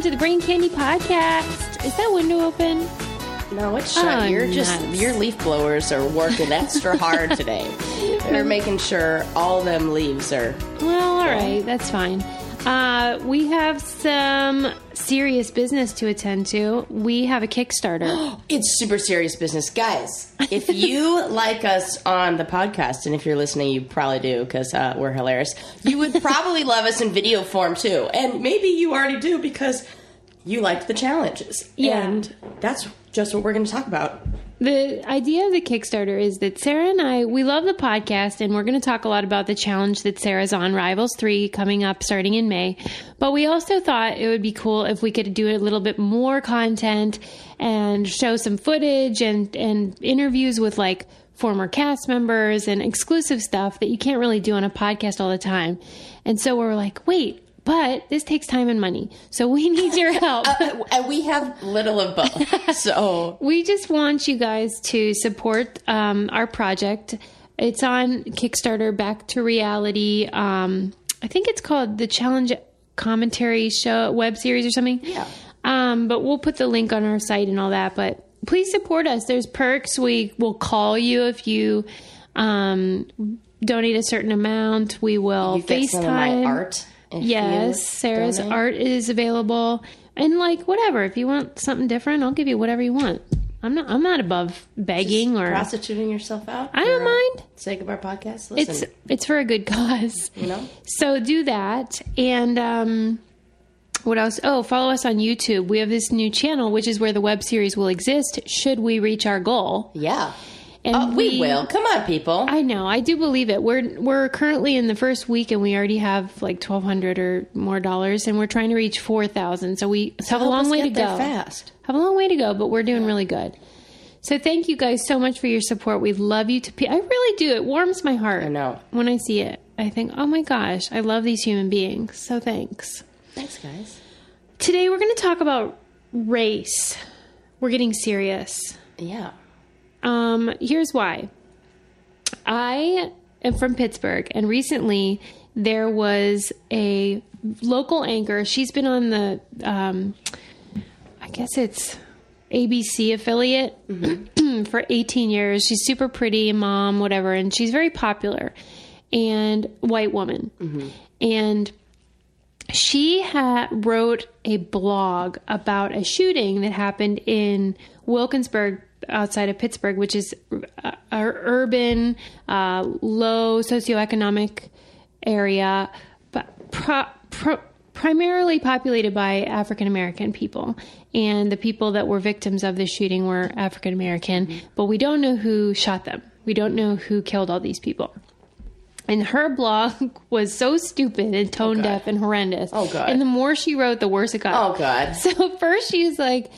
welcome to the Brain Candy Podcast. Is that window open? No, it's shut. Oh, You're just your leaf blowers are working extra hard today. They're making sure all them leaves are. Well, all right, that's fine. Uh, we have some serious business to attend to. We have a Kickstarter. It's super serious business, guys. If you like us on the podcast, and if you're listening, you probably do because uh, we're hilarious. You would probably love us in video form too, and maybe you already do because you liked the challenges. Yeah. and that's just what we're going to talk about. The idea of the Kickstarter is that Sarah and I, we love the podcast and we're going to talk a lot about the challenge that Sarah's on, Rivals 3, coming up starting in May. But we also thought it would be cool if we could do a little bit more content and show some footage and, and interviews with like former cast members and exclusive stuff that you can't really do on a podcast all the time. And so we're like, wait, but this takes time and money. So we need your help. and we have little of both. So We just want you guys to support um, our project. It's on Kickstarter, Back to Reality. Um, I think it's called the Challenge Commentary Show web series or something. Yeah. Um, but we'll put the link on our site and all that. But please support us. There's perks. We will call you if you um, donate a certain amount. We will you FaceTime. some of my art. Yes, Sarah's donate. art is available, and like whatever. If you want something different, I'll give you whatever you want. I'm not. I'm not above begging or. prostituting yourself out. I don't mind. Sake of our podcast. It's it's for a good cause. you know. So do that, and um, what else? Oh, follow us on YouTube. We have this new channel, which is where the web series will exist. Should we reach our goal? Yeah. And Oh, we, will. Come on, people. I know. I do believe it. We're we're currently in the first week, and we already have like twelve hundred or more dollars, and we're trying to reach four thousand. So we have a long way to go. Fast. Have a long way to go, but we're doing really good. So thank you guys so much for your support. We love you to. Pe- I really do. It warms my heart. I know. when I see it. I think, oh my gosh, I love these human beings. So thanks. Thanks, guys. Today we're going to talk about race. We're getting serious. Yeah. Um, here's why. I am from Pittsburgh, and recently there was a local anchor. She's been on the, um, I guess it's ABC affiliate for 18 years. She's super pretty, mom, whatever, and she's very popular and white woman. And she ha- wrote a blog about a shooting that happened in Wilkinsburg outside of Pittsburgh, which is a, a urban, uh, low socioeconomic area, but pro- pro- primarily populated by African American people. And the people that were victims of the shooting were African American, but we don't know who shot them. We don't know who killed all these people. And her blog was so stupid and tone deaf and horrendous. Oh, God. And the more she wrote, the worse it got. Oh, God. So first she was like,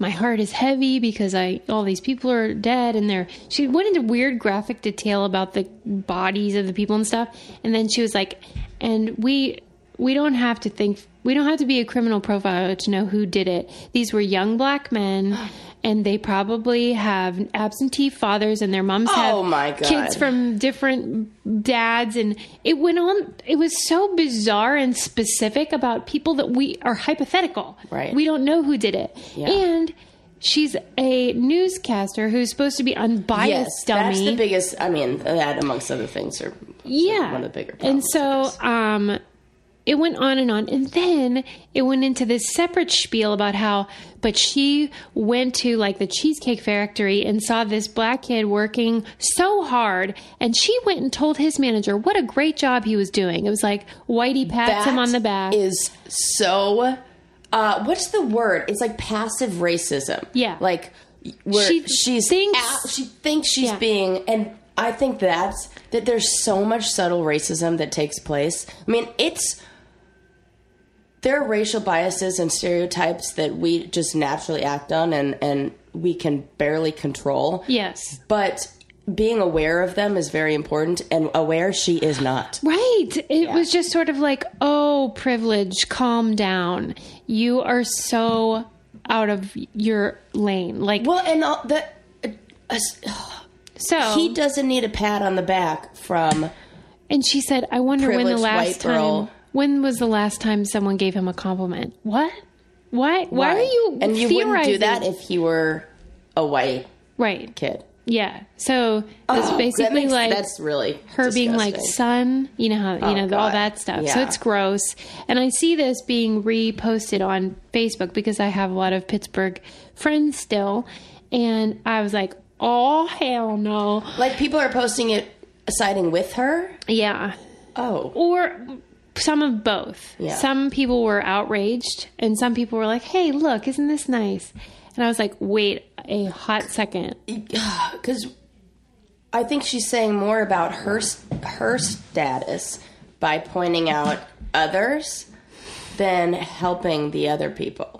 "My heart is heavy because I all these people are dead," and they're. She went into weird graphic detail about the bodies of the people and stuff, and then she was like, "And we we don't have to think. We don't have to be a criminal profiler to know who did it. These were young black men." And they probably have absentee fathers, and their moms have Oh, my God. kids from different dads and it went on it was so bizarre and specific about people that we are hypothetical Right. we don't know who did it Yeah. and she's a newscaster who's supposed to be unbiased Yes, dummy that's the biggest. I mean, that amongst other things are yeah one of the bigger. and so um it went on and on and then it went into this separate spiel about how but she went to like the cheesecake factory and saw this black kid working so hard and she went and told his manager what a great job he was doing it was like whitey pats him on the back Is so. Uh, what's the word? It's like passive racism. Yeah. Like where She she's thinks- she thinks she's Yeah. being and. I think that's that there's so much subtle racism that takes place. I mean, it's there are racial biases and stereotypes that we just naturally act on and and we can barely control. yes But being aware of them is very important and aware she is not. Right. It was just sort of like, oh, privilege, calm down. You are so out of your lane. Like, Well, and all the uh, so. he doesn't need a pat on the back from and she said, I wonder when the last time. girl. When was the last time someone gave him a compliment? What? Why? Why, are you And you wouldn't do that if he were a white right? kid. Yeah. So it's Oh, that basically makes- like that's really her being like disgusting. son, you know how you Oh, know all that stuff. So it's gross. And I see this being reposted on Facebook because I have a lot of Pittsburgh friends still, and I was like, oh hell no, Like people are posting it siding with her. yeah. Oh, Or some of both. Yeah. Some people were outraged, and some people were like, "Hey, look, isn't this nice?" And I was like, "Wait a hot second. because I think she's saying more about her her status by pointing out others than helping the other people.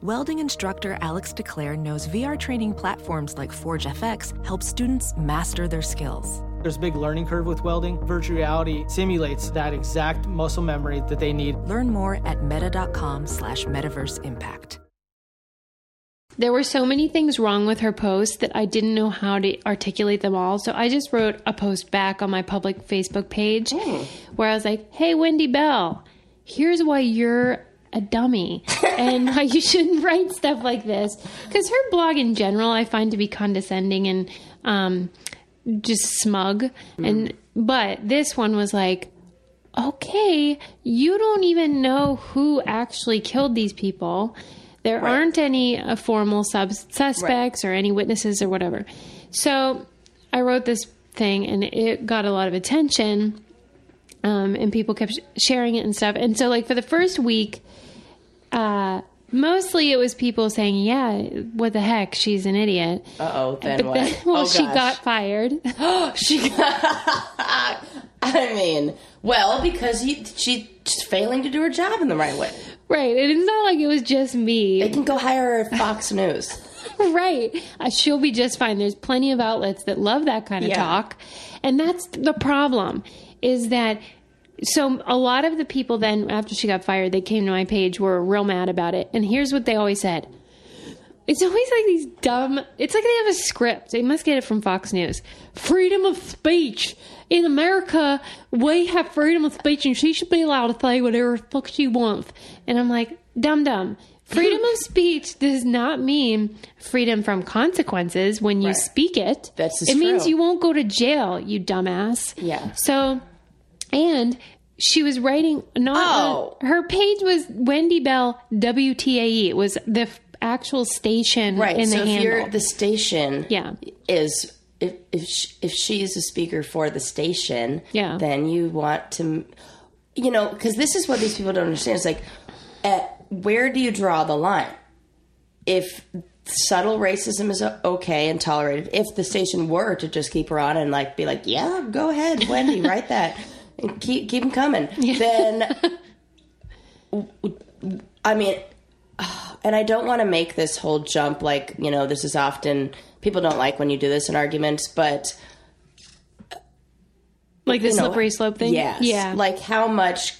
Welding instructor Alex DeClaire knows VR training platforms like Forge FX help students master their skills. There's a big learning curve with welding. Virtual reality simulates that exact muscle memory that they need. Learn more at meta.com slash metaverse impact. There were so many things wrong with her post that I didn't know how to articulate them all. So I just wrote a post back on my public Facebook page hmm. where I was like, "Hey, Wendy Bell, here's why you're a dummy and why you shouldn't write stuff like this." Because her blog in general, I find to be condescending and um, just smug. And but this one was like, okay, you don't even know who actually killed these people. There aren't any uh, formal sub- suspects or any witnesses or whatever. So I wrote this thing and it got a lot of attention. Um, and people kept sh- sharing it and stuff. And so, like, for the first week, uh, mostly it was people saying, yeah, what the heck, she's an idiot. Uh oh, then But what? then, well, oh, she got fired. Oh, she got. I mean, well, because he, she's failing to do her job in the right way. right. And it's not like it was just me. They can go hire her at Fox News. right. Uh, she'll be just fine. There's plenty of outlets that love that kind of Yeah. talk. And that's the problem is that so a lot of the people then after she got fired, they came to my page were real mad about it. And here's what they always said. It's always like these dumb. It's like they have a script. They must get it from Fox News. Freedom of speech in America. We have freedom of speech, and she should be allowed to say whatever the fuck she wants. And I'm like, dumb dumb. Freedom of speech does not mean freedom from consequences when you Right. speak it. That's it means you won't go to jail, you dumbass. Yeah. So, and she was writing not Oh. her page was Wendy Bell WTAE. It was the f- actual station Right. in the so if handle. you're the station, Yeah. is if if she, if she is a speaker for the station, Yeah. then you want to, you know, because this is what these people don't understand. It's like, at, where do you draw the line? If subtle racism is okay and tolerated, if the station were to just keep her on and like be like, yeah, go ahead, Wendy, write that, and keep keep them coming, then I mean, and I don't want to make this whole jump like, you know, this is often people don't like when you do this in arguments, but like the you know, slippery slope thing. Yes. Yeah. Like how much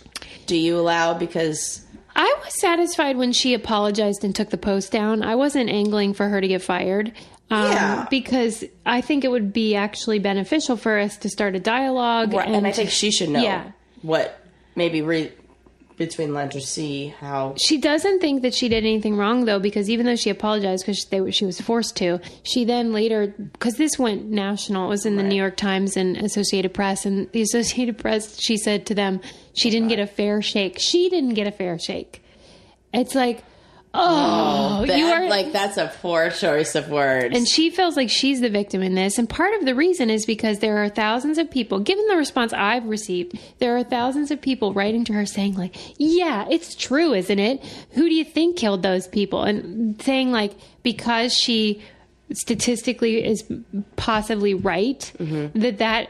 do you allow because I was satisfied when she apologized and took the post down. I wasn't angling for her to get fired. Um, Yeah. Because I think it would be actually beneficial for us to start a dialogue. and, I think she should know Yeah. what maybe read between lines or see how She doesn't think that she did anything wrong though, because even though she apologized because they were- she was forced to, she then later because this went national. It was in the New York Times and Associated Press, and the Associated Press. She said to them, she didn't get a fair shake. She didn't get a fair shake. It's like, oh, oh that, you are like that's a poor choice of words. and she feels like she's the victim in this. And part of the reason is because there are thousands of people, given the response I've received, there are thousands of people writing to her saying, like, yeah, it's true, isn't it? Who do you think killed those people? And saying, like, because she statistically is possibly right, mm-hmm. that that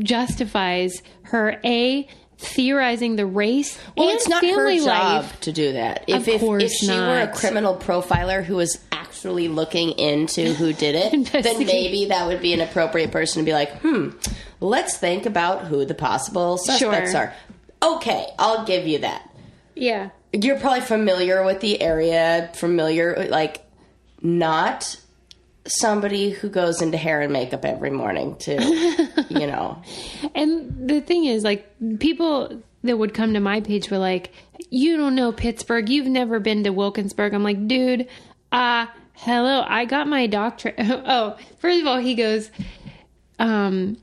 justifies her A, theorizing the race Well, it's not her job life. to do that. If Of if, if she were a criminal profiler who was actually looking into who did it, then maybe that would be an appropriate person to be like, hmm, let's think about who the possible suspects Sure. are. Okay, I'll give you that. Yeah. You're probably familiar with the area, familiar like not somebody who goes into hair and makeup every morning to, you know. And the thing is, like, people that would come to my page were like, You don't know Pittsburgh. You've never been to Wilkinsburg. I'm like, Dude, uh, hello. I got my doctorate. oh, first of all, he goes, um,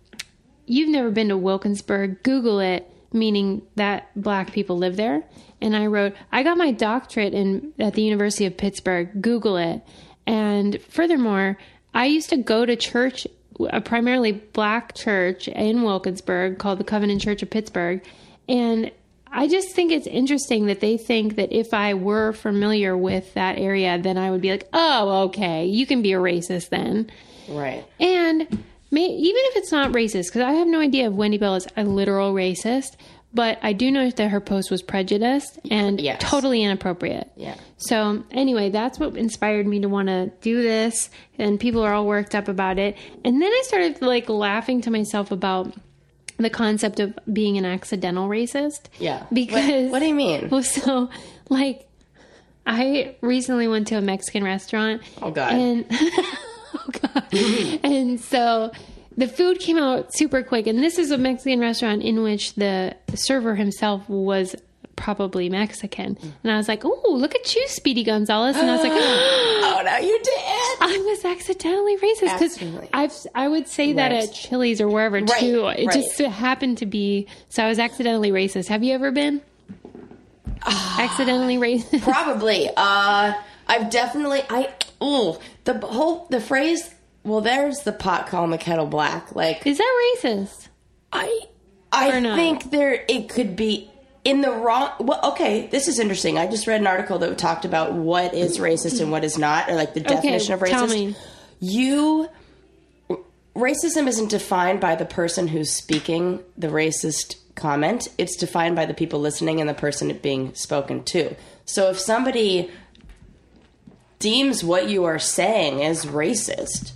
You've never been to Wilkinsburg. Google it, meaning that black people live there. And I wrote, I got my doctorate in at the University of Pittsburgh. Google it. And furthermore, I used to go to church, a primarily black church in Wilkinsburg called the Covenant Church of Pittsburgh. And I just think it's interesting that they think that if I were familiar with that area, then I would be like, oh, okay, you can be a racist then. Right. And may, even if it's not racist, because I have no idea if Wendy Bell is a literal racist, but I do know that her post was prejudiced and Yes. totally inappropriate. Yeah. So anyway, that's what inspired me to want to do this, and people are all worked up about it. And then I started like laughing to myself about the concept of being an accidental racist. Yeah. Because What- what do you mean? Well, so like I recently went to a Mexican restaurant. Oh, God. And oh god. and so the food came out super quick and this is a Mexican restaurant in which the server himself was probably Mexican. And I was like, "Oh, look at you, Speedy Gonzalez." And I was like, Oh, no, you did. I was accidentally racist because I've I would say that at Chili's or wherever Right, too. It right. just happened to be so I was accidentally racist. Have you ever been accidentally racist? Probably. Uh, I've definitely. I. Ooh, the whole the phrase. Well, there's the pot calling the kettle black. Like Is that racist? I. I not? think there it could be in the wrong. Well, okay, this is interesting. I just read an article that talked about what is racist and what is not, or like the definition of racist. tell me. You. Racism isn't defined by the person who's speaking the racist comment. It's defined by the people listening and the person being spoken to. So if somebody deems what you are saying as racist,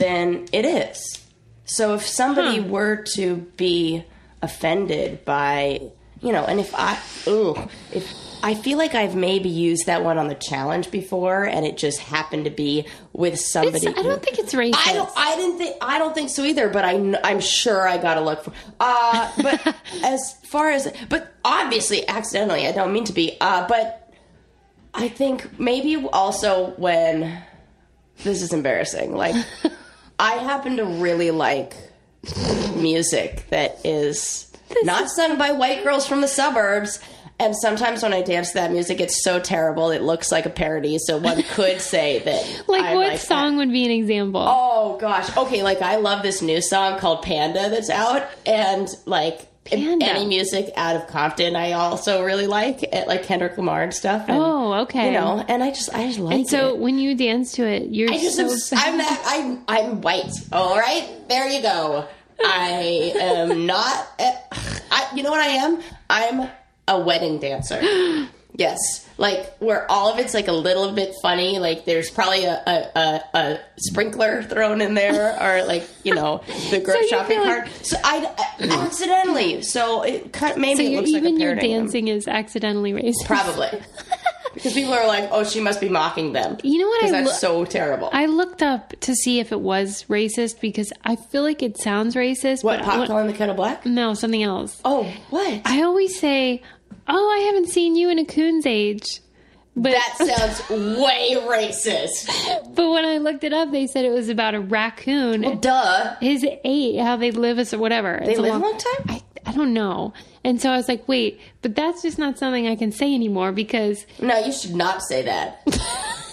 then it is. So if somebody were to be offended by, you know, and if I, ooh, if I feel like I've maybe used that one on the challenge before, and it just happened to be with somebody. It's- I don't think it's racist. I don't. I didn't think. I don't think so either. But I, I'm sure I got to look for. Uh, but as far as, but obviously accidentally, I don't mean to be. Uh, but I think maybe also when this is embarrassing. Like, I happen to really like music that is not sung by white girls from the suburbs. And sometimes when I dance to that music, it's so terrible it looks like a parody. So one could say that. Like I what like that. song would be an example? Oh gosh. Okay, like I love this new song called Panda that's out and like Panda. any music out of Compton I also really like eh, like Kendrick Lamar and stuff. And, Oh, okay. You know, and I just I just like and so it. when you dance to it, you're I just so I'm that I'm I'm white. All right, there you go. I am not. eh, I you know what I am? I'm a wedding dancer. Yes, like where all of it's like a little bit funny. Like there's probably a a, a, a sprinkler thrown in there, or like you know the group you shopping feel like- cart. So I uh, mm. accidentally. So it kind maybe so it looks like even your dancing is accidentally racist. Probably. Because people are like, "Oh, she must be mocking them." You know what Because I that's lo- so terrible. I looked up to see if it was racist because I feel like it sounds racist. what but when- calling the kettle black? No, something else. Oh, what? I always say, "Oh, I haven't seen you in a coon's age." But that sounds way racist. but when I looked it up, they said it was about a raccoon. Well, Duh. His age, how they live as whatever. They It's live a long time? I I don't know. And so I was like, wait, but that's just not something I can say anymore because. No, you should not say that.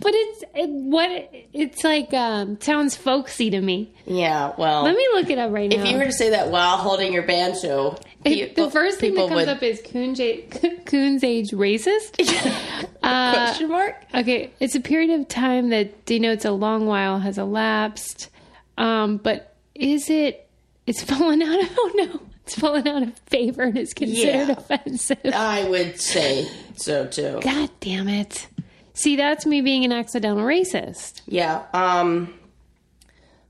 But it's it, what it's like. Um, sounds folksy to me. Yeah, well. Let me look it up right now. if you were to say that while holding your banjo, It- people- the first thing that comes would up is Coon's age, Coon's age racist. Uh, question mark. Okay, it's a period of time that denotes a long while has elapsed. Um, but is it? It's fallen out. of. Oh no. it's fallen out of favor and is considered Yeah. offensive. I would say so too. God damn it. See, that's me being an accidental racist. Yeah. Um.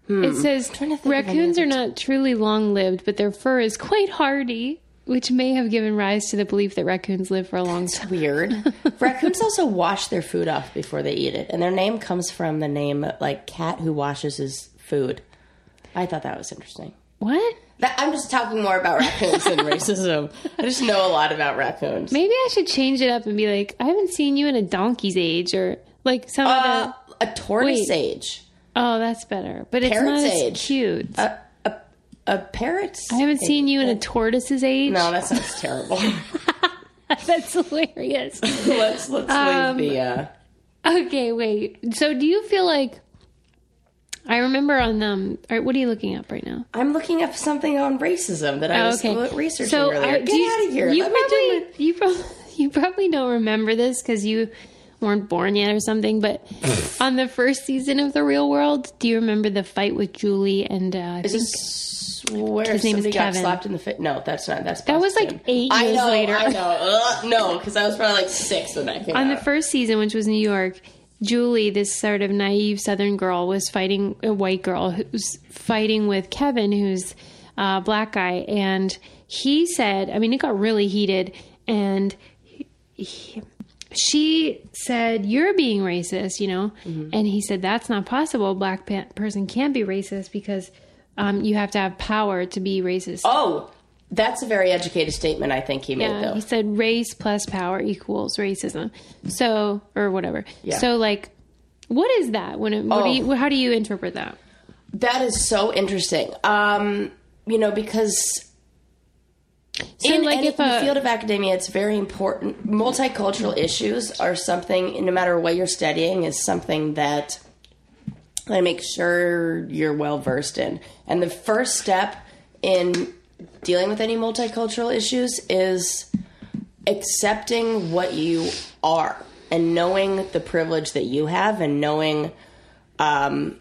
It says Hmm. of any raccoons are not truly long lived, but their fur is quite hardy, which may have given rise to the belief that raccoons live for a long time. Weird. Raccoons also wash their food off before they eat it, and their name comes from the name like cat who washes his food. I thought that was interesting. What? That, I'm just talking more about raccoons and racism. I just know a lot about raccoons. Maybe I should change it up and be like, I haven't seen you in a donkey's age, or like some Uh, of the. a tortoise Wait. age. Oh, that's better, but it's parrot's not as age. cute. A, a, a parrot's. I haven't seen you in a tortoise's age. No, that sounds terrible. that's hilarious. let's let's Um, leave the. Uh, Okay, wait. So, do you feel like? I remember on um. All right, what are you looking up right now? I'm looking up something on racism that I Oh, was okay. researching So, earlier. I- Get you- out of here. You Let me probably, it. you probably, you probably don't remember this because you weren't born yet or something. But on the first season of The Real World, do you remember the fight with Julie and uh, I Is think this where His name is somebody got Kevin. slapped in the face? No, that's not. That's That was, like, Boston. eight I years know, later. I know. Ugh, no, because I was probably like six when that came on out. the first season, which was New York, Julie, this sort of naive Southern girl, was fighting a white girl who's fighting with Kevin, who's a black guy, and he said, I mean, it got really heated, and he, she said, "You're being racist," you know, and he said, "That's not possible. A black pa- person can't be racist because." Um, you have to have power to be racist. oh, that's a very educated statement. I think he made Yeah, though. he said race plus power equals racism. So, or whatever. Yeah. So, like, what is that? When it, what do Oh. you, how do you interpret that? That is so interesting. Um, you know, because So, in, like, any- if a the field of academia, it's very important. Multicultural issues are something, no matter what you're studying, is something that I make sure you're well versed in. And the first step in dealing with any multicultural issues is accepting what you are and knowing the privilege that you have and knowing um,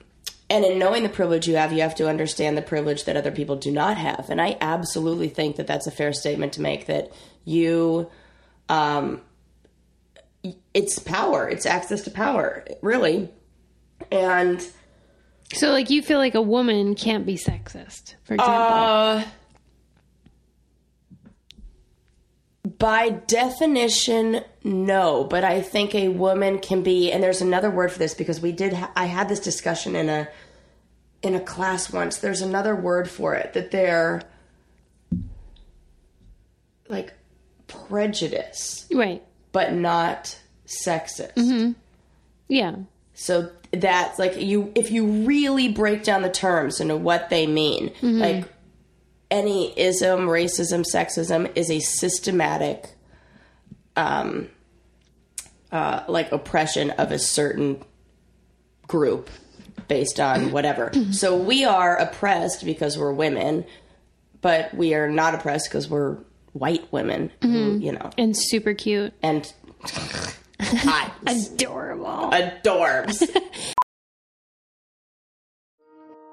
and in knowing the privilege you have you have to understand the privilege that other people do not have. And i absolutely think that that's a fair statement to make that you um, it's power. It's access to power really. And so like you feel like a woman can't be sexist, for example. Uh, by definition, no. But I think a woman can be, and there's another word for this because we did. Ha- I had this discussion in a in a class once. There's another word for it that they're like prejudice, right. but not sexist. Mm-hmm. Yeah. So that's like you if you really break down the terms into what they mean, mm-hmm. like any ism, racism, sexism is a systematic um uh like oppression of a certain group based on whatever. so we are oppressed because we're women, but we are not oppressed because we're white women, who, you know, And super cute. and hot, Adorable. adorbs.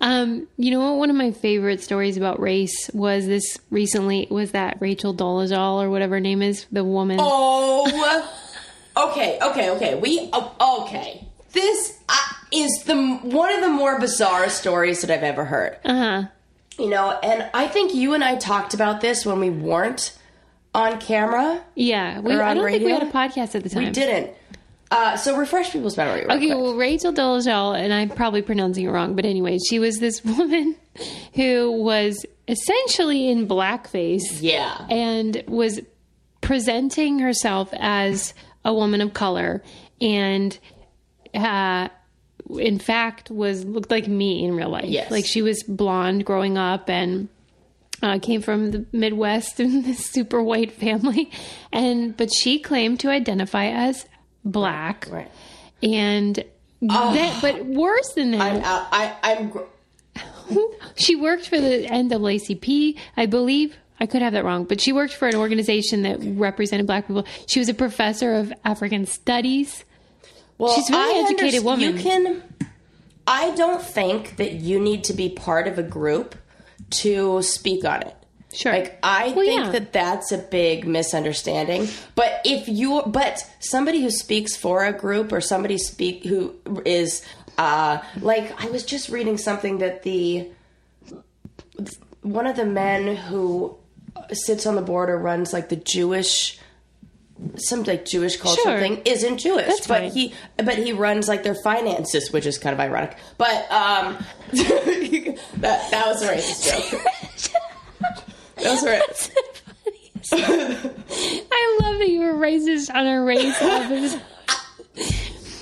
Um, you know what? One of my favorite stories about race was this recently was that Rachel Dolezal or whatever her name is, the woman. Oh, okay, okay, okay. We oh, okay. This uh, is the one of the more bizarre stories that I've ever heard. Uh huh. You know, and I think you and I talked about this when we weren't on camera. Yeah. We, I on don't think we had a podcast at the time. We didn't. Uh, so refresh people's memory. Okay, quick. well, Rachel Dolezal, and I'm probably pronouncing it wrong, but anyway, she was this woman who was essentially in blackface yeah. and was presenting herself as a woman of color and uh in fact was looked like me in real life Yes. like she was blonde growing up and uh, came from the Midwest in this super white family, and but she claimed to identify as black, Right. and that, but worse than that, I'm out. I, I'm. gr- she worked for the NAACP, I believe. I could have that wrong, but she worked for an organization that represented black people. She was a professor of African studies. Well, She's a very I educated woman. You can. I don't think that you need to be part of a group to speak on it. Sure. Like I Well, think yeah. that that's a big misunderstanding. But if you, but somebody who speaks for a group or somebody speak who is, uh, like I was just reading something that the one of the men who sits on the board or runs like the Jewish some like Jewish cultural Sure. thing isn't Jewish, That's but fine. he but he runs like their finances, which is kind of ironic. But um, that that was a racist joke. that was right. I love that you were racist on a race. episode.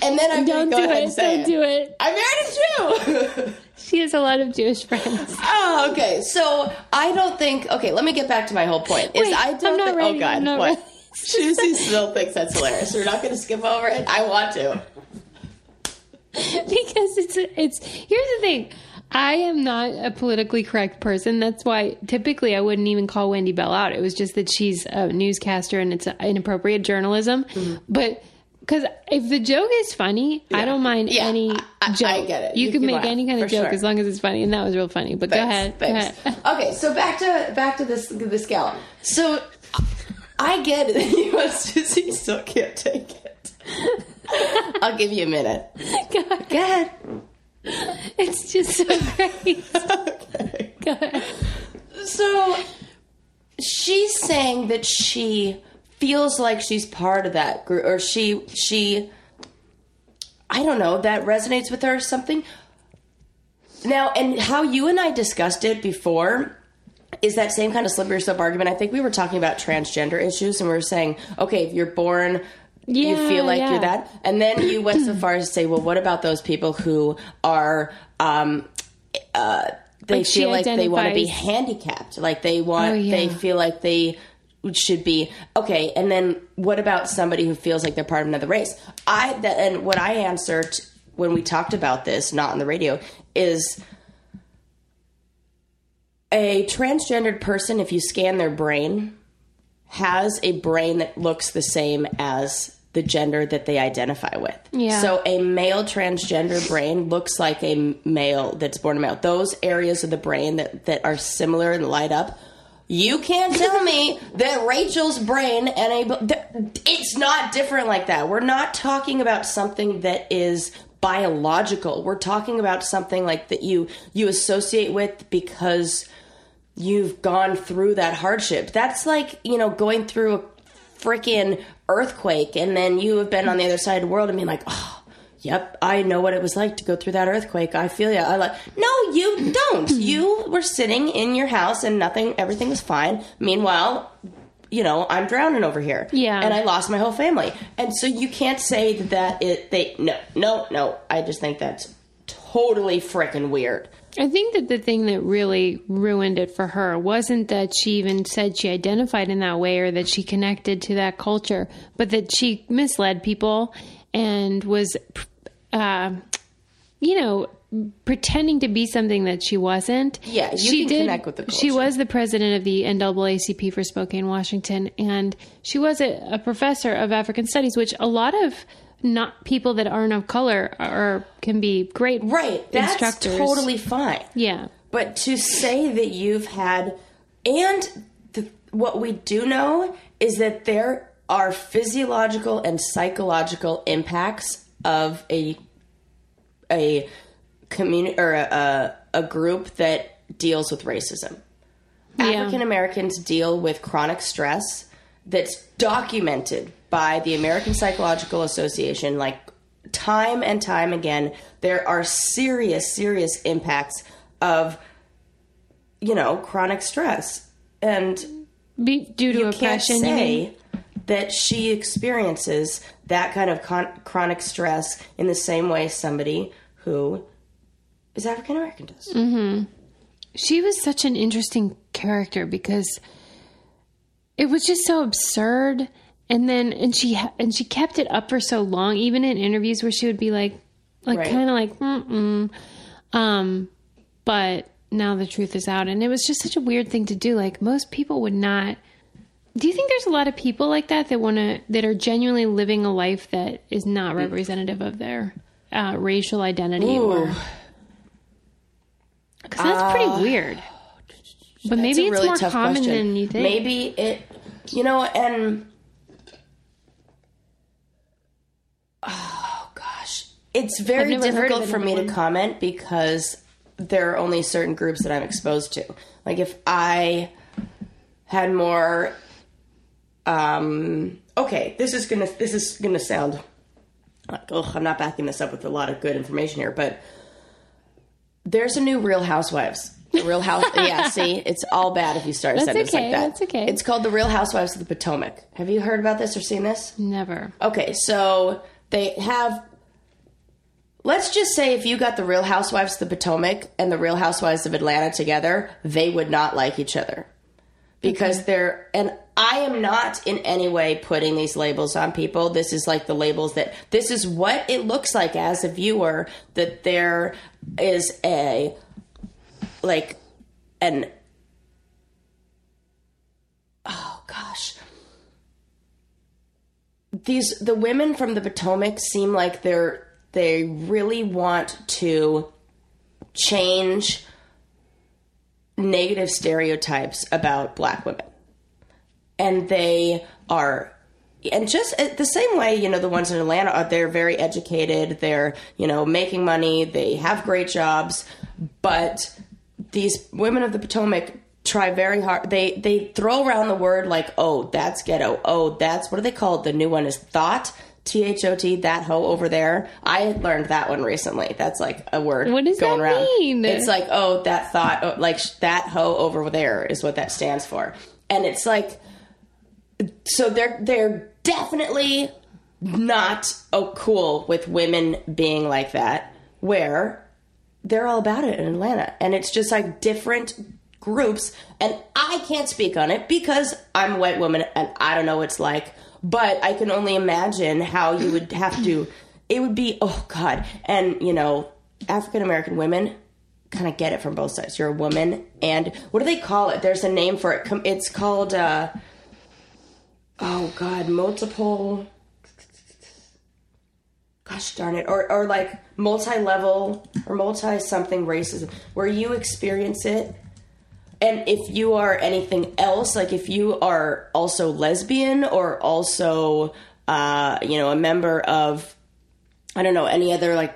And then I'm Don't do go ahead it. and say Don't do it. I married a Jew. She has a lot of Jewish friends. oh, okay. So I don't think. Okay, let me get back to my whole point. Is Wait, I I'm don't. think, oh, ready. oh God, what? ready. Susie still thinks that's hilarious. We're not going to skip over it. I want to. because it's it's here's the thing i am not a politically correct person that's why typically i wouldn't even call wendy bell out it was just that she's a newscaster and it's inappropriate journalism Mm-hmm. but because if the joke is funny i don't mind Yeah, any I- joke I get it. you, You can can make laugh, any kind of joke sure. as long as it's funny and that was real funny but go ahead go Thanks. ahead Okay, so back to back to this this gal. So I get it. You must Susie still can't take it. I'll give you a minute. go ahead. Go ahead. it's just so great Okay. go ahead So she's saying that she feels like she's part of that group, or she she. I don't know. That resonates with her or something. Now, and how you and I discussed it before is that same kind of slippery slope argument. I think we were talking about transgender issues, and we were saying, okay, if you're born, you feel like yeah. you're that, and then you went so far as to say, well, what about those people who are, um, uh, they Like feel like they want to be handicapped, like they want, Oh, yeah. they feel like they should be okay. And then what about somebody who feels like they're part of another race? I that and what I answered when we talked about this, not on the radio, is a transgendered person, if you scan their brain, has a brain that looks the same as the gender that they identify with. Yeah. So a male transgender brain looks like a male that's born a male. Those areas of the brain that, that are similar and light up. You can't tell me that Rachel's brain and a it's not different like that. We're not talking about something that is biological. We're talking about something like that you you associate with because you've gone through that hardship. That's like, you know, going through a freaking earthquake and then you have been on the other side of the world and being like, oh, yep, I know what it was like to go through that earthquake. I feel ya. I like, no, you don't. you were sitting in your house and nothing, everything was fine. Meanwhile, you know, I'm drowning over here. Yeah. And I lost my whole family. And so you can't say that, that it, they, no, no, no. I just think that's totally freaking weird. I think that the thing that really ruined it for her wasn't that she even said she identified in that way or that she connected to that culture, but that she misled people and was, uh, you know, pretending to be something that she wasn't. Yeah, she can connect with the She was the president of the NAACP for Spokane, Washington, and she was a, a professor of African studies, which a lot of not people that aren't of color are can be great Right. That's instructors. totally fine. yeah. But to say that you've had, and the, what we do know is that there are physiological and psychological impacts of a a community or a, a, a group that deals with racism. Yeah. African Americans deal with chronic stress that's documented by the American Psychological Association like time and time again. There are serious, serious impacts of, you know, chronic stress. And Be, due to you can't oppression, say that she experiences that kind of con- chronic stress in the same way somebody who is African American does. Mm-hmm. she was such an interesting character because it was just so absurd and then and she and she kept it up for so long even in interviews where she would be like like Right. kind of like mm um but now the truth is out. And it was just such a weird thing to do. Like most people would not do you think there's a lot of people like that that want to that are genuinely living a life that is not Mm. representative of their uh, racial identity or because that's pretty weird. But maybe It's really more common question. than you think. Maybe it, you know, and oh gosh, it's very difficult for me to comment because there are only certain groups that I'm exposed to. Like if I had more, um, okay, this is gonna this is gonna sound like oh, I'm not backing this up with a lot of good information here, but there's a new Real Housewives. The Real House, yeah. See, it's all bad if you start a That's sentence okay, like that. that's okay. It's called the Real Housewives of the Potomac. Have you heard about this or seen this? never Okay, so they have. Let's just say if you got the Real Housewives of the Potomac and the Real Housewives of Atlanta together, they would not like each other. Because they're and I am not in any way putting these labels on people. This is like the labels that this is what it looks like as a viewer that there is a like an oh gosh. These the women from the Potomac seem like they're they really want to change negative stereotypes about black women. And they are and just uh, the same way you know the ones in atlanta are they're very educated they're you know making money they have great jobs but these women of the potomac try very hard they they throw around the word like oh that's ghetto oh that's what do they call it? The new one is thought t-h-o-t that hoe over there. I learned that one recently. That's like a word What does going that around. mean? it's like oh that thought oh, like sh- that hoe over there is what that stands for. And it's like so they're they're definitely not oh cool with women being like that where they're all about it in Atlanta. And it's just like different groups. And I can't speak on it because I'm a white woman and I don't know what it's like but I can only imagine how you would have to it would be oh god. And you know African American women kind of get it from both sides. You're a woman and what do they call it? There's a name for it. It's called uh oh god multiple gosh darn it or or like multi-level or multi something racism where you experience it and if you are anything else like if you are also lesbian or also uh you know a member of i don't know any other like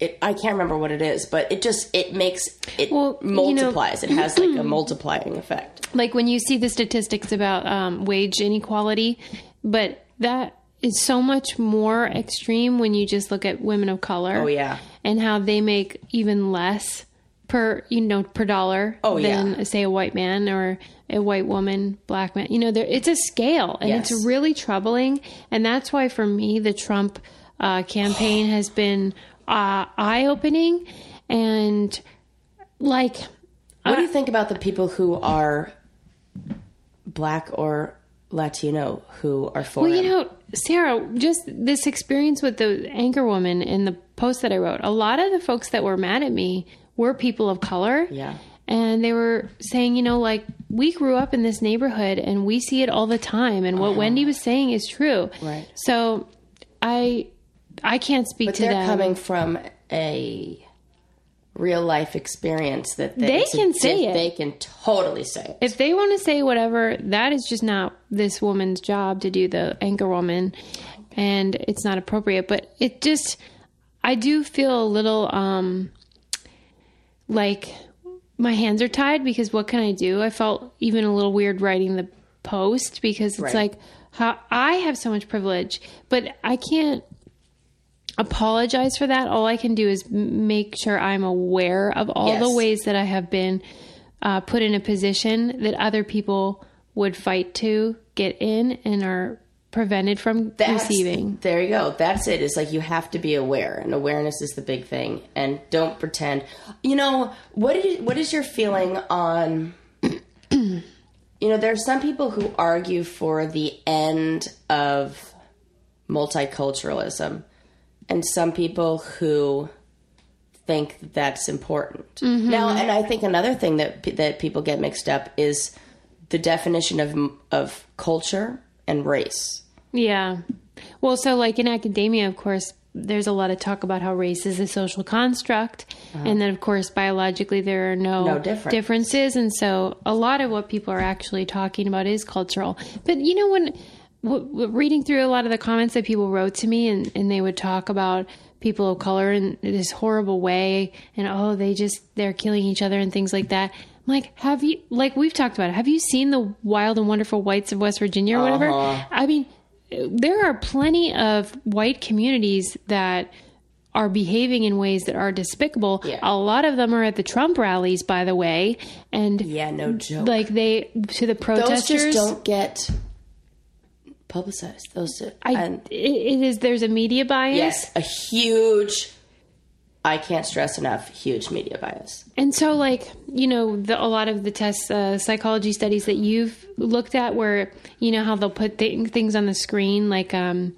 it, I can't remember what it is, but it just it makes it Well, you know- multiplies. it has like a multiplying effect. like when you see the statistics about um, wage inequality, but that is so much more extreme when you just look at women of color. Oh, yeah. and how they make even less per you know per dollar Oh, than yeah. say a white man or a white woman, black man. You know, there it's a scale, and Yes. it's really troubling. And that's why for me, the Trump uh, campaign has been uh, eye opening and like What do you think about the people who are black or Latino who are for Well, you know, Sarah, just this experience with the anchor woman in the post that I wrote, a lot of the folks that were mad at me were people of color. Yeah. And they were saying, you know, like, we grew up in this neighborhood and we see it all the time. And what Wendy was saying is true. Uh-huh. Right. So I I can't speak but to they're them. coming from a real life experience that they, They can say it. They can totally say it. if they want to say whatever, that is just not this woman's job to do the anchor woman, and it's not appropriate. But it just, I do feel a little um, like my hands are tied because what can I do? I felt even a little weird writing the post because it's Right. like how I have so much privilege, but I can't apologize for that. All I can do is make sure I'm aware of all the ways that I have been uh, put in a position that other people would fight to get in and are prevented from That's- receiving. There you go. That's it. It's like you have to be aware, and awareness is the big thing. And don't pretend. You know what? Is, what is your feeling on? you know, there are some people who argue for the end of multiculturalism, and some people who think that's important. Mm-hmm. Now, and I think another thing that that people get mixed up is the definition of of culture and race. Yeah. Well, so like in academia, of course, there's a lot of talk about how race is a social construct, and then of course biologically there are no, Uh-huh. No difference. differences, and so a lot of what people are actually talking about is cultural. But you know when w- w- reading through a lot of the comments that people wrote to me, and, and they would talk about people of color in this horrible way, and oh they just they're killing each other and things like that. I'm like, have you like we've talked about it? Have you seen the Wild and Wonderful Whites of West Virginia or whatever? Uh-huh. I mean, there are plenty of white communities that are behaving in ways that are despicable. Yeah. A lot of them are at the Trump rallies, by the way, and Yeah, no joke. like they to the those protesters. just don't get publicized. Those, I, and it is there's a media bias, yes, a huge. I can't stress enough. Huge media bias. and so like you know the, a lot of the test uh, psychology studies that you've looked at, where you know how they'll put th- things on the screen, like um,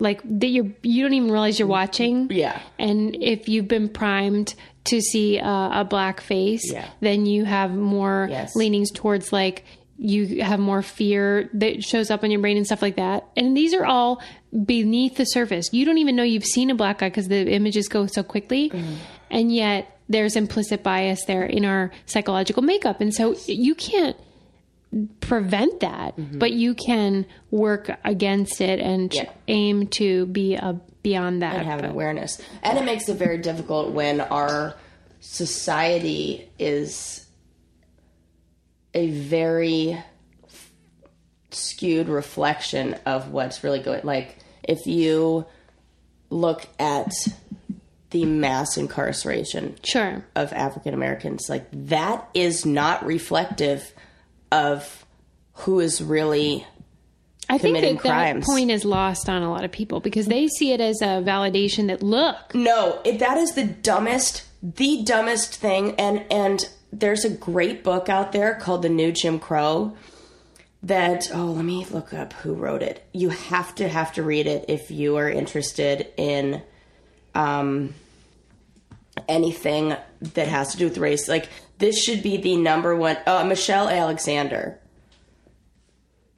like that you you don't even realize you're watching. Yeah. And if you've been primed to see uh, a black face, Yeah. then you have more Yes. leanings towards like you have more fear that shows up in your brain and stuff like that. And these are all beneath the surface. You don't even know you've seen a black guy because the images go so quickly. Mm-hmm. And yet there's implicit bias there in our psychological makeup. And so you can't prevent that, but you can work against it and Mm-hmm. Yeah. aim to be a beyond that. and have an awareness. And it makes it very difficult when our society is a very skewed reflection of what's really going like if you look at the mass incarceration Sure. of African Americans like that is not reflective of who is really I think committing that that crimes. point is lost on a lot of people because they see it as a validation that look, No, it, that is the dumbest, the dumbest thing. And and there's a great book out there called The New Jim Crow. That oh, let me look up who wrote it. You have to have to read it if you are interested in um anything that has to do with race. Like this should be the number one. Uh, Michelle Alexander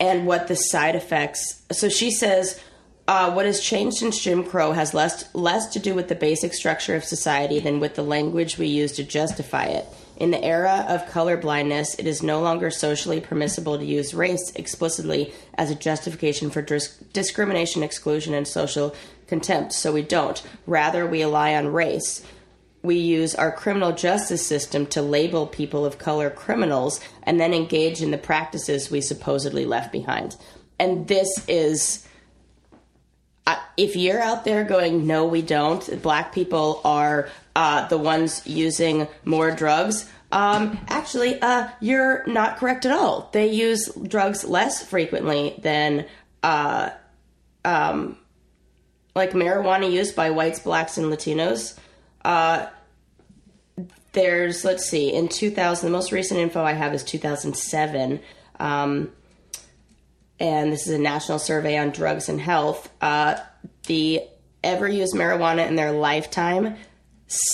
and what the side effects. So she says, uh, what has changed since Jim Crow has less less to do with the basic structure of society than with the language we use to justify it. In the era of colorblindness, it is no longer socially permissible to use race explicitly as a justification for dis- discrimination, exclusion, and social contempt. So we don't. Rather, we rely on race we use our criminal justice system to label people of color criminals and then engage in the practices we supposedly left behind. And this is. Uh, if you're out there going, no, we don't, black people are uh, the ones using more drugs, um, actually, uh, you're not correct at all. They use drugs less frequently than uh, um, like marijuana use by whites, blacks, and Latinos there's let's see in 2000 the most recent info i have is 2007 um, and this is a national survey on drugs and health. Uh, the ever used marijuana in their lifetime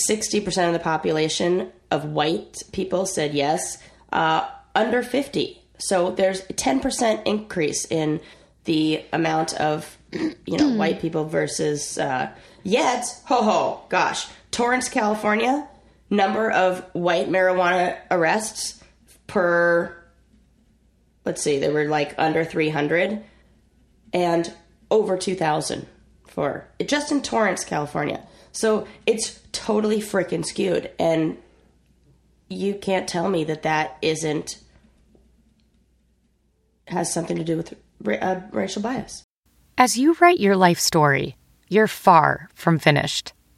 60% of the population of white people said yes. Uh, under 50 so there's a 10% increase in the amount of you know white people versus uh, yet ho ho gosh torrance california number of white marijuana arrests per let's see they were like under 300 and over 2000 for just in torrance california so it's totally freaking skewed and you can't tell me that that isn't has something to do with uh, racial bias As you write your life story, you're far from finished.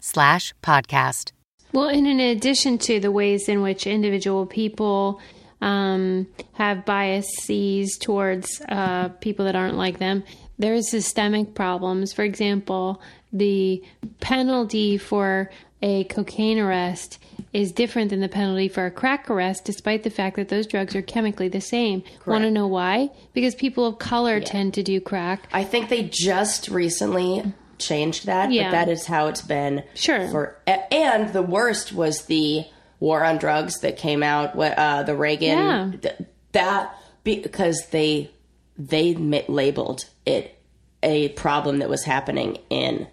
slash podcast. Well, and in addition to the ways in which individual people um, have biases towards uh, people that aren't like them, there is systemic problems. For example, the penalty for a cocaine arrest is different than the penalty for a crack arrest, despite the fact that those drugs are chemically the same. Want to know why? Because people of color tend to do crack. I think they just recently changed that, Yeah. but that is how it's been. Sure. For and the worst was the war on drugs that came out. What uh, the Reagan Yeah. th- that because they they labeled it a problem that was happening in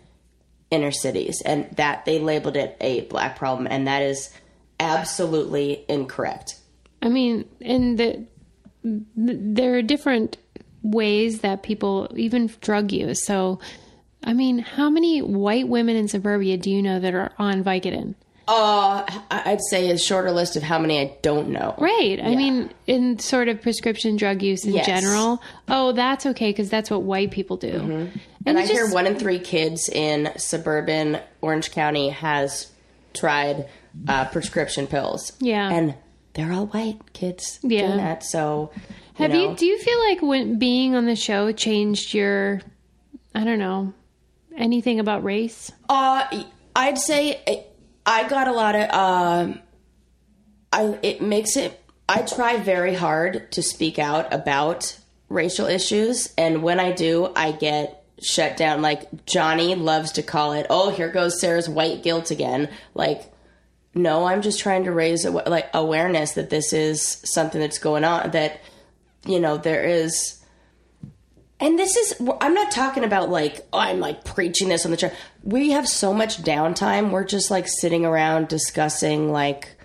inner cities, and that they labeled it a black problem, and that is absolutely incorrect. I mean, and the, th- there are different ways that people even drug use. So, I mean, how many white women in suburbia do you know that are on Vicodin? Uh, I'd say a shorter list of how many I don't know. Right. I mean, in sort of prescription drug use in Yes. general. Oh, that's okay because that's what white people do. And, And it I hear one in three kids in suburban Orange County has tried uh, prescription pills. Yeah. and they're all white kids Yeah. doing that. So, Have you, you, do you feel like when being on the show changed your, I don't know, anything about race? Uh, I'd say it, I got a lot of. Um, I it makes it. I try very hard to speak out about racial issues, and when I do, I get shut down. Like Johnny loves to call it. Oh, here goes Sarah's white guilt again. Like. No, I'm just trying to raise like awareness that this is something that's going on. That you know there is and this is i'm not talking about like oh, i'm like preaching this on the show we have so much downtime. We're just like sitting around discussing like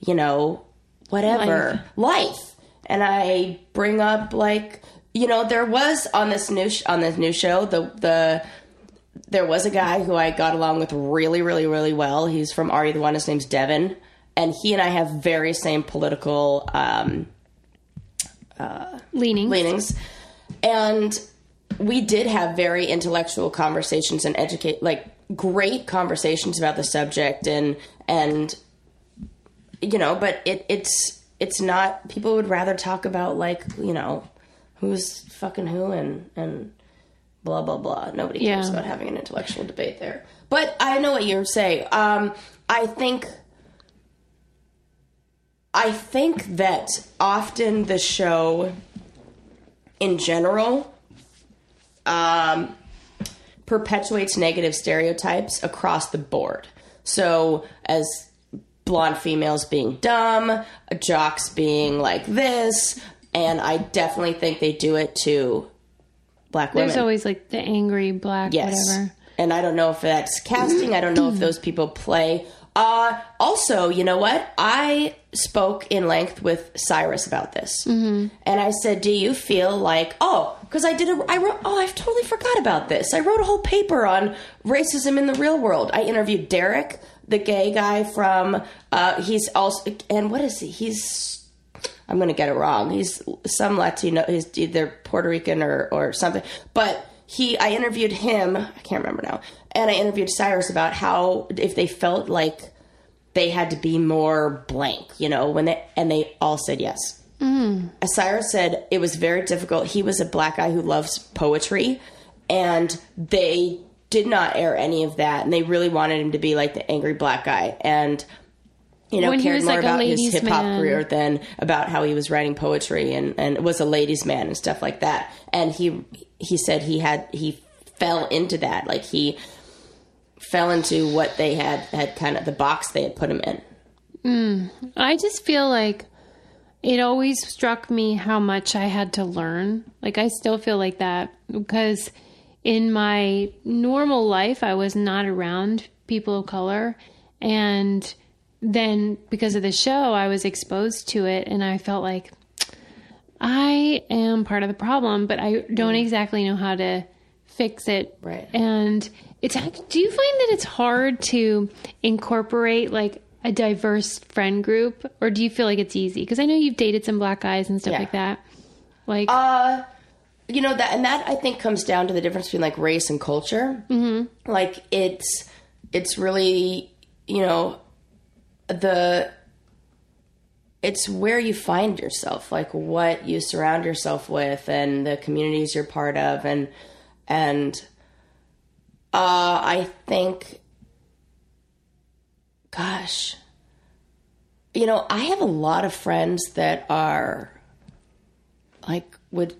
you know whatever. Life, and i bring up like you know there was on this new sh- on this new show the the there was a guy who i got along with really really really well. He's from are you the one? His name's devin. And he and i have very same political um Leaning. leanings. And we did have very intellectual conversations and educate like great conversations about the subject and and you know, but it it's it's not people would rather talk about like, you know, who's fucking who and and blah blah blah. Nobody cares Yeah. about having an intellectual debate there. But I know what you're saying. Um I think I think that often the show in general um, perpetuates negative stereotypes across the board. So, as blonde females being dumb, jocks being like this, and I definitely think they do it to black women. There's always like the angry black Yes. whatever. And I don't know if that's casting. I don't know if those people play. Uh, also, you know what? I spoke in length with Cyrus about this, mm-hmm. and I said, "Do you feel like oh, because I did a, I wrote oh, I've totally forgot about this. I wrote a whole paper on racism in the real world. I interviewed Derek, the gay guy from uh, he's also and what is he? He's I'm going to get it wrong. He's some Latino. He's either Puerto Rican or, or something. But he, I interviewed him. I can't remember now. And I interviewed Cyrus about how if they felt like they had to be more blank, you know, when they and they all said yes. Mm. Cyrus said it was very difficult. He was a black guy who loves poetry, and they did not air any of that, and they really wanted him to be like the angry black guy and you know, When he cared was more like about his hip hop career than about how he was writing poetry and, and was a ladies' man and stuff like that. And he he said he had he fell into that, like he fell into what they had had kind of the box they had put him in. Hmm. I just feel like it always struck me how much I had to learn. Like I still feel like that because in my normal life I was not around people of color and then because of the show I was exposed to it and I felt like I am part of the problem, but I don't mm. exactly know how to fix it. Right. And it's do you find that it's hard to incorporate like a diverse friend group or do you feel like it's easy? Because I know you've dated some black guys and stuff Yeah. like that. Like Uh, you know that, and that I think comes down to the difference between like race and culture. Mm-hmm. Like it's it's really you know the it's where you find yourself, like what you surround yourself with, and the communities you're part of, and and uh, I think, gosh, you know, I have a lot of friends that are like would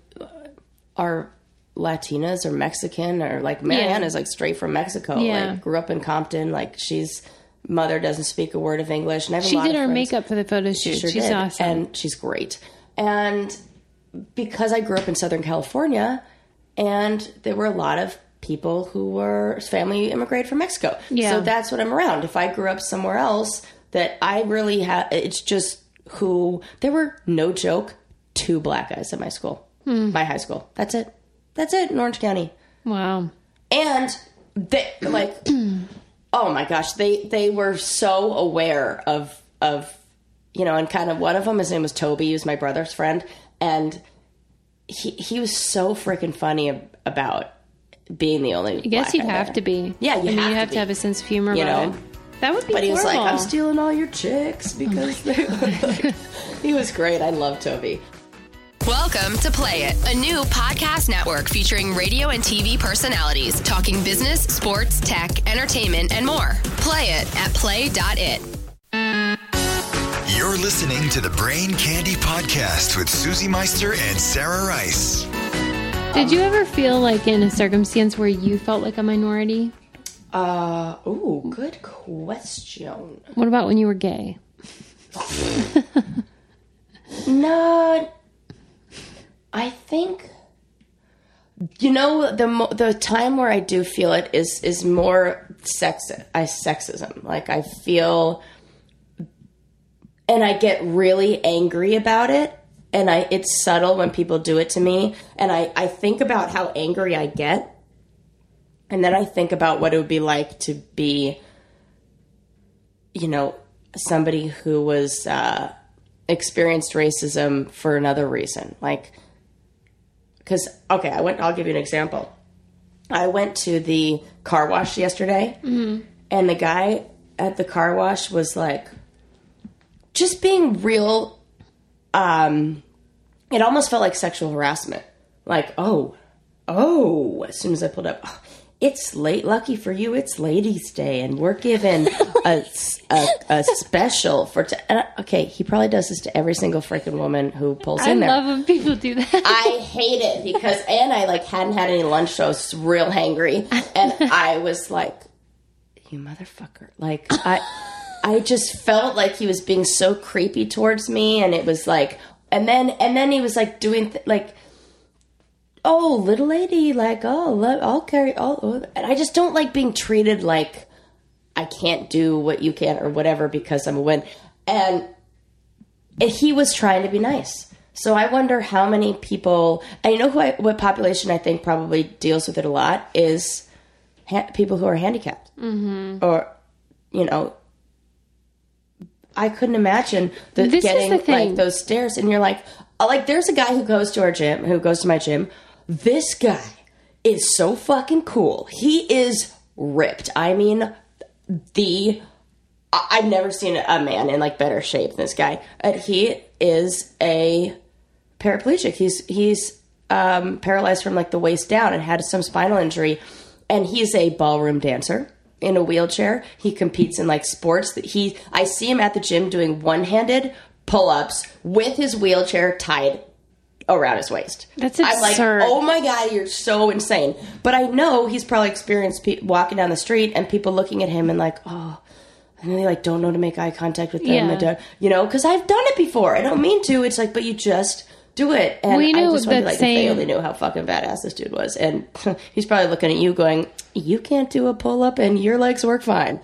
are Latinas or Mexican or like Marianne Yeah. is like straight from Mexico. Yeah. Like grew up in Compton. Like she's mother doesn't speak a word of English. And I have a she did our makeup for the photo shoot. She sure She's did. awesome. and she's great. And because I grew up in Southern California, and there were a lot of people who were family immigrated from Mexico. Yeah. So that's what I'm around. If I grew up somewhere else, that I really have. It's just who there were no joke two black guys at my school, Hmm. my high school. That's it. That's it in Orange County wow. and they like oh my gosh they they were so aware of of you know and kind of one of them his name was toby he was my brother's friend and he he was so freaking funny about being the only I guess you'd have to be. Yeah, you I mean, have you to have be. to have a sense of humor You know? it. That would be but he was like i'm stealing all your chicks oh because they like, he was great i love toby Welcome to Play It, a new podcast network featuring radio and TV personalities talking business, sports, tech, entertainment, and more. Play it at play.it. You're listening to the Brain Candy Podcast with Susie Meister and Sarah Rice. Did you ever feel like in a circumstance where you felt like a minority? uh oh good question What about when you were gay? No, I think you know the mo- the time where I do feel it is is more sex I sexism. Like I feel, and I get really angry about it. And I, it's subtle when people do it to me. And I, I think about how angry I get. And then I think about what it would be like to be, you know, somebody who was, uh, experienced racism for another reason. Like, because, okay, I went, I'll give you an example. I went to the car wash yesterday, and the guy at the car wash was like, just being real, um, it almost felt like sexual harassment. Like, oh, oh, as soon as I pulled up, "Oh, it's late, lucky for you, it's Ladies' Day, and we're given a, a, a special for. T- okay, he probably does this to every single freaking woman who pulls I in there. I love when people do that. I hate it because and I like hadn't had any lunch, so I was real hangry, and I was like, "You motherfucker!" Like I, I just felt like he was being so creepy towards me, and it was like, and then and then he was like doing th- like. Oh, little lady, like, oh, let, I'll carry, oh, and I just don't like being treated like I can't do what you can or whatever because I'm a win. And and he was trying to be nice. So I wonder how many people, and you know who I, what population I think probably deals with it a lot is ha- people who are handicapped, mm-hmm. or you know, I couldn't imagine the, This is getting the thing. like those stairs, and you're like, uh, like there's a guy who goes to our gym, who goes to my gym. This guy is so fucking cool. He is ripped. I mean, the I- I've never seen a man in like better shape than this guy. And he is a paraplegic. He's he's um, paralyzed from like the waist down and had some spinal injury. And he's a ballroom dancer in a wheelchair. He competes in like sports. That he I see him at the gym doing one handed pull ups with his wheelchair tied around his waist. That's I'm like, absurd. oh my god, you're so insane. But I know he's probably experienced pe- walking down the street and people looking at him and like, oh, and they like don't know to make eye contact with them, Yeah. you know, because I've done it before. I don't mean to. It's like, but you just do it. And you know I just that like, if they only knew how fucking badass this dude was, and he's probably looking at you going, you can't do a pull up, and your legs work fine.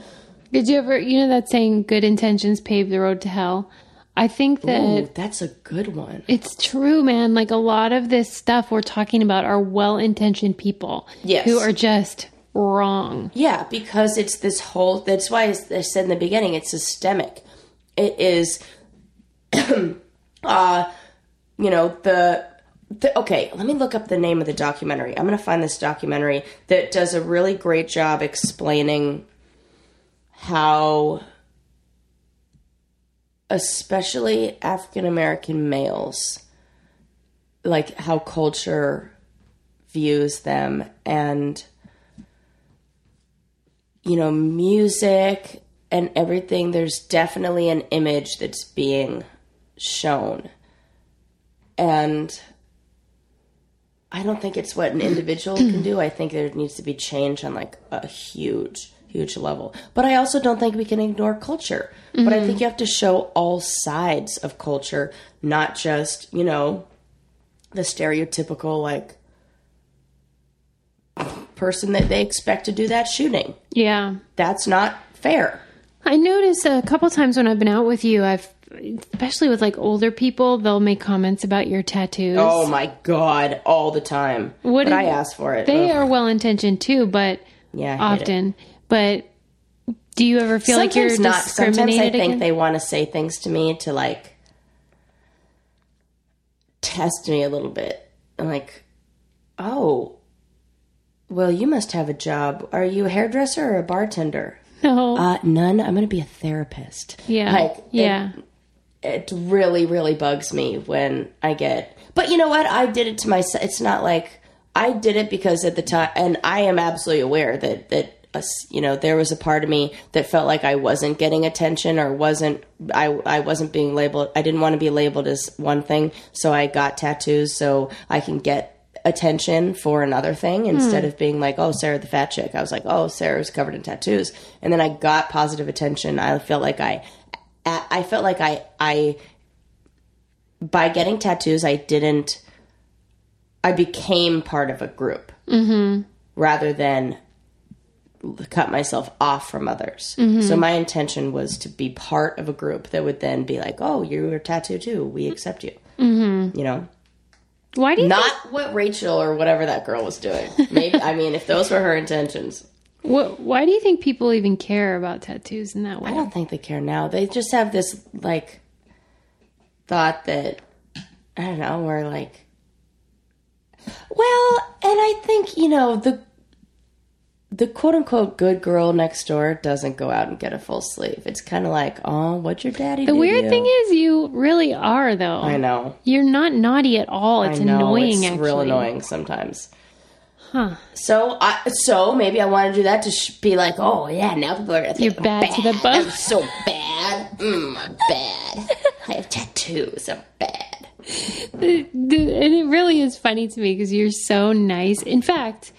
Did you ever, you know, that saying, good intentions pave the road to hell? I think that Ooh, that's a good one. it's true, man. Like a lot of this stuff we're talking about are well intentioned people Yes. who are just wrong. Yeah, because it's this whole. That's why I said in the beginning, it's systemic. It is, uh, you know, the, the. Okay, let me look up the name of the documentary. I'm going to find this documentary that does a really great job explaining how, especially African American males, like how culture views them and you know, music and everything, there's definitely an image that's being shown. And I don't think it's what an individual can do. I think there needs to be change on like a huge, huge level. But I also don't think we can ignore culture. But I think you have to show all sides of culture, not just, you know, the stereotypical like person that they expect to do that shooting Yeah. that's not fair. I noticed a couple times when I've been out with you, I've especially with like older people, they'll make comments about your tattoos. Oh my god, all the time. What but I asked for it. They Ugh. are well intentioned too, but Yeah, it. often. But do you ever feel like you're Sometimes not. Sometimes I think against? they want to say things to me to like test me a little bit. I'm like, oh, well, you must have a job. Are you a hairdresser or a bartender? no. Uh, none. I'm going to be a therapist. yeah. Like, yeah. it really really bugs me when i get but you know what? I did it to myself it's not like i did it because at the time and i am absolutely aware that that us you know there was a part of me that felt like i wasn't getting attention or wasn't i i wasn't being labeled i didn't want to be labeled as one thing so i got tattoos so i can get attention for another thing hmm. instead of being like oh sarah the fat chick. I was like oh sarah's covered in tattoos. And then i got positive attention. I felt like i I felt like I I by getting tattoos I didn't I became part of a group mm-hmm. rather than cut myself off from others. Mm-hmm. So my intention was to be part of a group that would then be like, "Oh, you're a tattoo too. We mm-hmm. accept you." Mm-hmm. You know, Why do you not what Rachel or whatever that girl was doing. Maybe I mean, if those were her intentions, What, why do you think people even care about tattoos in that way? I don't think they care now. They just have this like thought that I don't know, we're like well, and I think, you know, the the quote unquote good girl next door doesn't go out and get a full sleeve. It's kind of like, oh, what's your daddy the weird you?" thing is, you really are though. I know. You're not naughty at all. It's know, annoying. It's actually, real annoying sometimes. Huh. So, I so maybe I want to do that to sh- be like, oh yeah, now people are gonna think You're I'm bad to the bone. I'm so bad. Mm, I'm bad. I have tattoos. I'm bad. The- and it really is funny to me because you're so nice. In fact,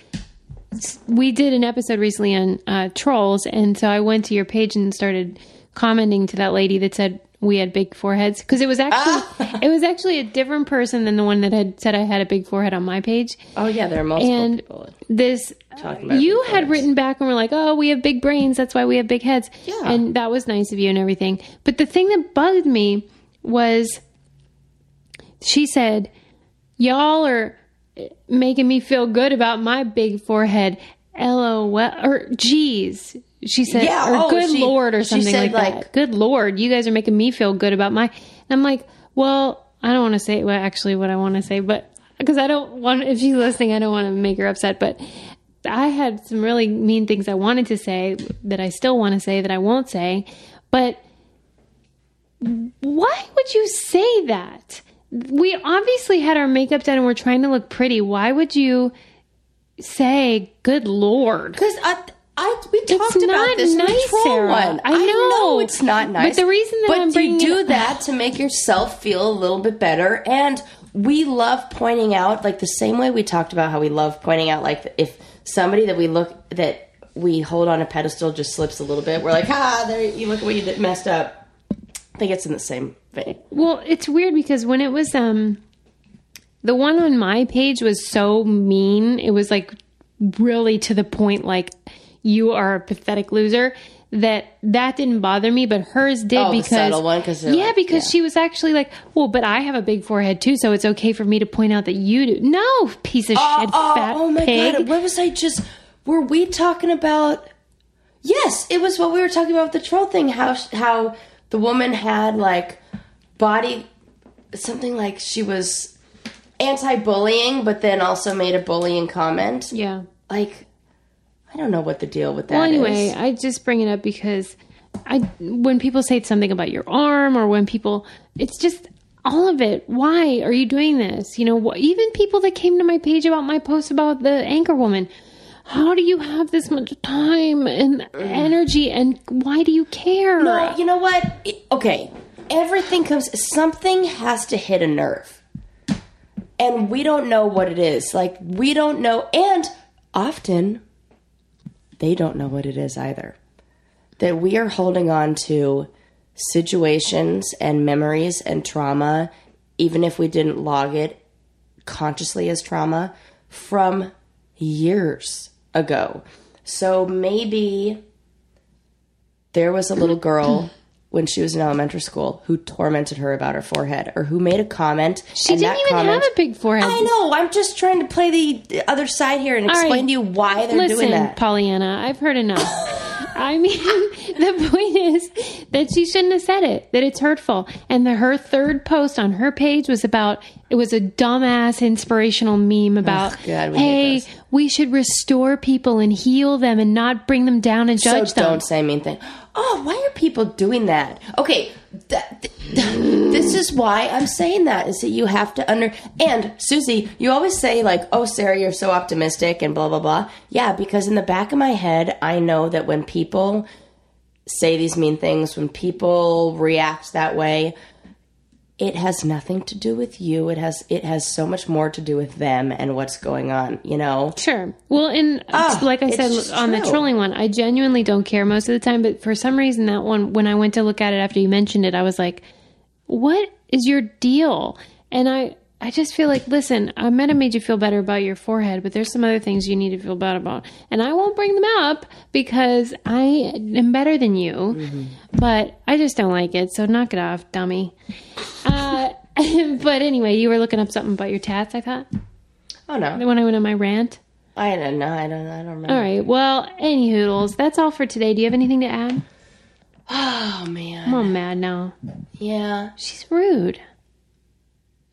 we did an episode recently on uh, trolls, and so I went to your page and started commenting to that lady that said we had big foreheads. Because it was actually ah! it was actually a different person than the one that had said I had a big forehead on my page. Oh yeah, there are multiple and people. this you had written back and were like oh we have big brains. That's why we have big heads. Yeah. and that was nice of you and everything. But the thing that bugged me was she said y'all are making me feel good about my big forehead. Lol or geez she said Yeah, or oh, good she- lord or something said, like, like- that good lord you guys are making me feel good about my and i'm like well i don't want to say well actually what i want to say but because i don't want if she's listening i don't want to make her upset but i had some really mean things i wanted to say that i still want to say that i won't say but why would you say that? We obviously had our makeup done and we're trying to look pretty. Why would you say good lord Because I, I, we talked about this in the nice, troll Sarah. one. I know. it's not nice. But the reason that but I'm you do it- that to make yourself feel a little bit better, and we love pointing out, like the same way we talked about how we love pointing out, like if somebody that we look that we hold on a pedestal just slips a little bit, we're like, ah, there you look at what you did, messed up. I think it's in the same vein. Well, it's weird because when it was um the one on my page was so mean. It was like really to the point like you are a pathetic loser. That that didn't bother me, but hers did Oh, because subtle one, yeah, like- because yeah. she was actually like, well, but I have a big forehead too, so it's okay for me to point out that you do. No, piece of oh, shit, oh, fat oh my pig. god, what was I just were we talking about Yes, it was what we were talking about with the troll thing how how the woman had like body something like she was anti-bullying but then also made a bullying comment. Yeah. Like I don't know what the deal with that Well, is. anyway, I just bring it up because I when people say something about your arm or when people, it's just all of it. Why are you doing this? You know, wh- even people that came to my page about my post about the anchor woman. How do you have this much time and energy, and why do you care? No, you know what? It- okay, everything comes. Something has to hit a nerve, and we don't know what it is. Like we don't know, and often they don't know what it is either. That we are holding on to situations and memories and trauma, even if we didn't log it consciously as trauma, from years ago. So maybe there was a little girl when she was in elementary school who tormented her about her forehead or who made a comment. She didn't even comment- have a big forehead. I know. I'm just trying to play the other side here and All explain right. to you why they're Listen, doing that. Pollyanna, I've heard enough. I mean, the point is that she shouldn't have said it, that it's hurtful. And the, her third post on her page was about, it was a dumbass inspirational meme about, God, we hey, we should restore people and heal them and not bring them down and judge so them. don't say mean thing. Oh, why are people doing that? Okay, that, th- this is why I'm saying that is that you have to under and Susie, you always say like, "Oh, Sarah, you're so optimistic" and blah blah blah. Yeah, because in the back of my head, I know that when people say these mean things, when people react that way, it has nothing to do with you. It has it has so much more to do with them and what's going on. You know. Sure. Well, and Ah, like I said on the trolling one, I genuinely don't care most of the time. But for some reason, that one, when I went to look at it after you mentioned it, I was like, "What is your deal?" And I, I just feel like, listen, I might have made you feel better about your forehead, but there's some other things you need to feel bad about, and I won't bring them up because I am better than you. Mm-hmm. But I just don't like it. So knock it off, dummy. Uh, but anyway, you were looking up something about your tats. I thought Oh no, when I went on my rant. I don't know. I don't. I don't remember. All right. Well, any hoodles. That's all for today. Do you have anything to add? Oh man. I'm all mad now. Yeah. She's rude.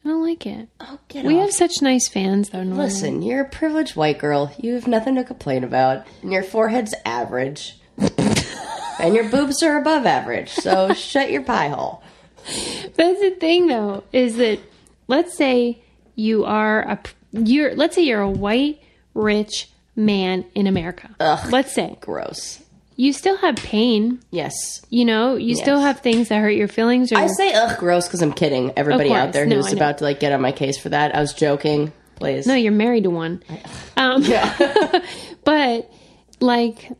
I don't like it. Oh, get We off. have such nice fans, though. Normally. Listen, you're a privileged white girl. You have nothing to complain about. And your forehead's average. and your boobs are above average. So shut your pie hole. That's the thing, though, is that let's say you are a you're let's say you're a white rich man in America. Ugh, Let's say Gross. You still have pain. Yes. You know, you still have things that hurt your feelings. Or I say ugh gross because I'm kidding. Everybody out there No, who's about to like get on my case for that. I was joking. Please. No, you're married to one. Um, but like,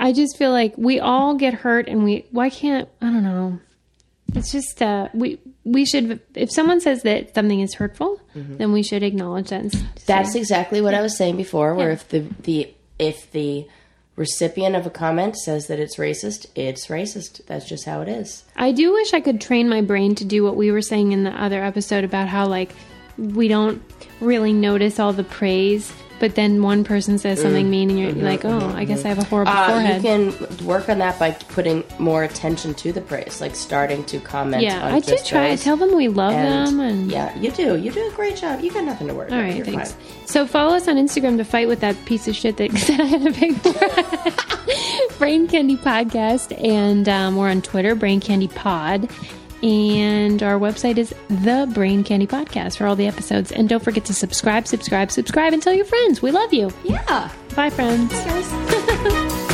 I just feel like we all get hurt, and we why can't I don't know. It's just uh, we we should if someone says that something is hurtful, then we should acknowledge that. That's say, exactly what I was saying before. Where if the the if the recipient of a comment says that it's racist, it's racist. That's just how it is. I do wish I could train my brain to do what we were saying in the other episode about how like we don't really notice all the praise, but then one person says something mean, and you're like, oh, I guess I have a horrible Uh, forehead. you can work on that by putting more attention to the praise, like starting to comment. yeah, on I do just try. I those. tell them we love them, and yeah, you do. You do a great job. You got nothing to worry All about. right, You're thanks. fine. So follow us on Instagram to fight with that piece of shit that said I had a big forehead. Brain Candy Podcast, and um, we're on Twitter, Brain Candy Pod, and our website is the Brain Candy Podcast for all the episodes. And don't forget to subscribe, subscribe, subscribe, and tell your friends we love you. Yeah. Bye, friends. Guys.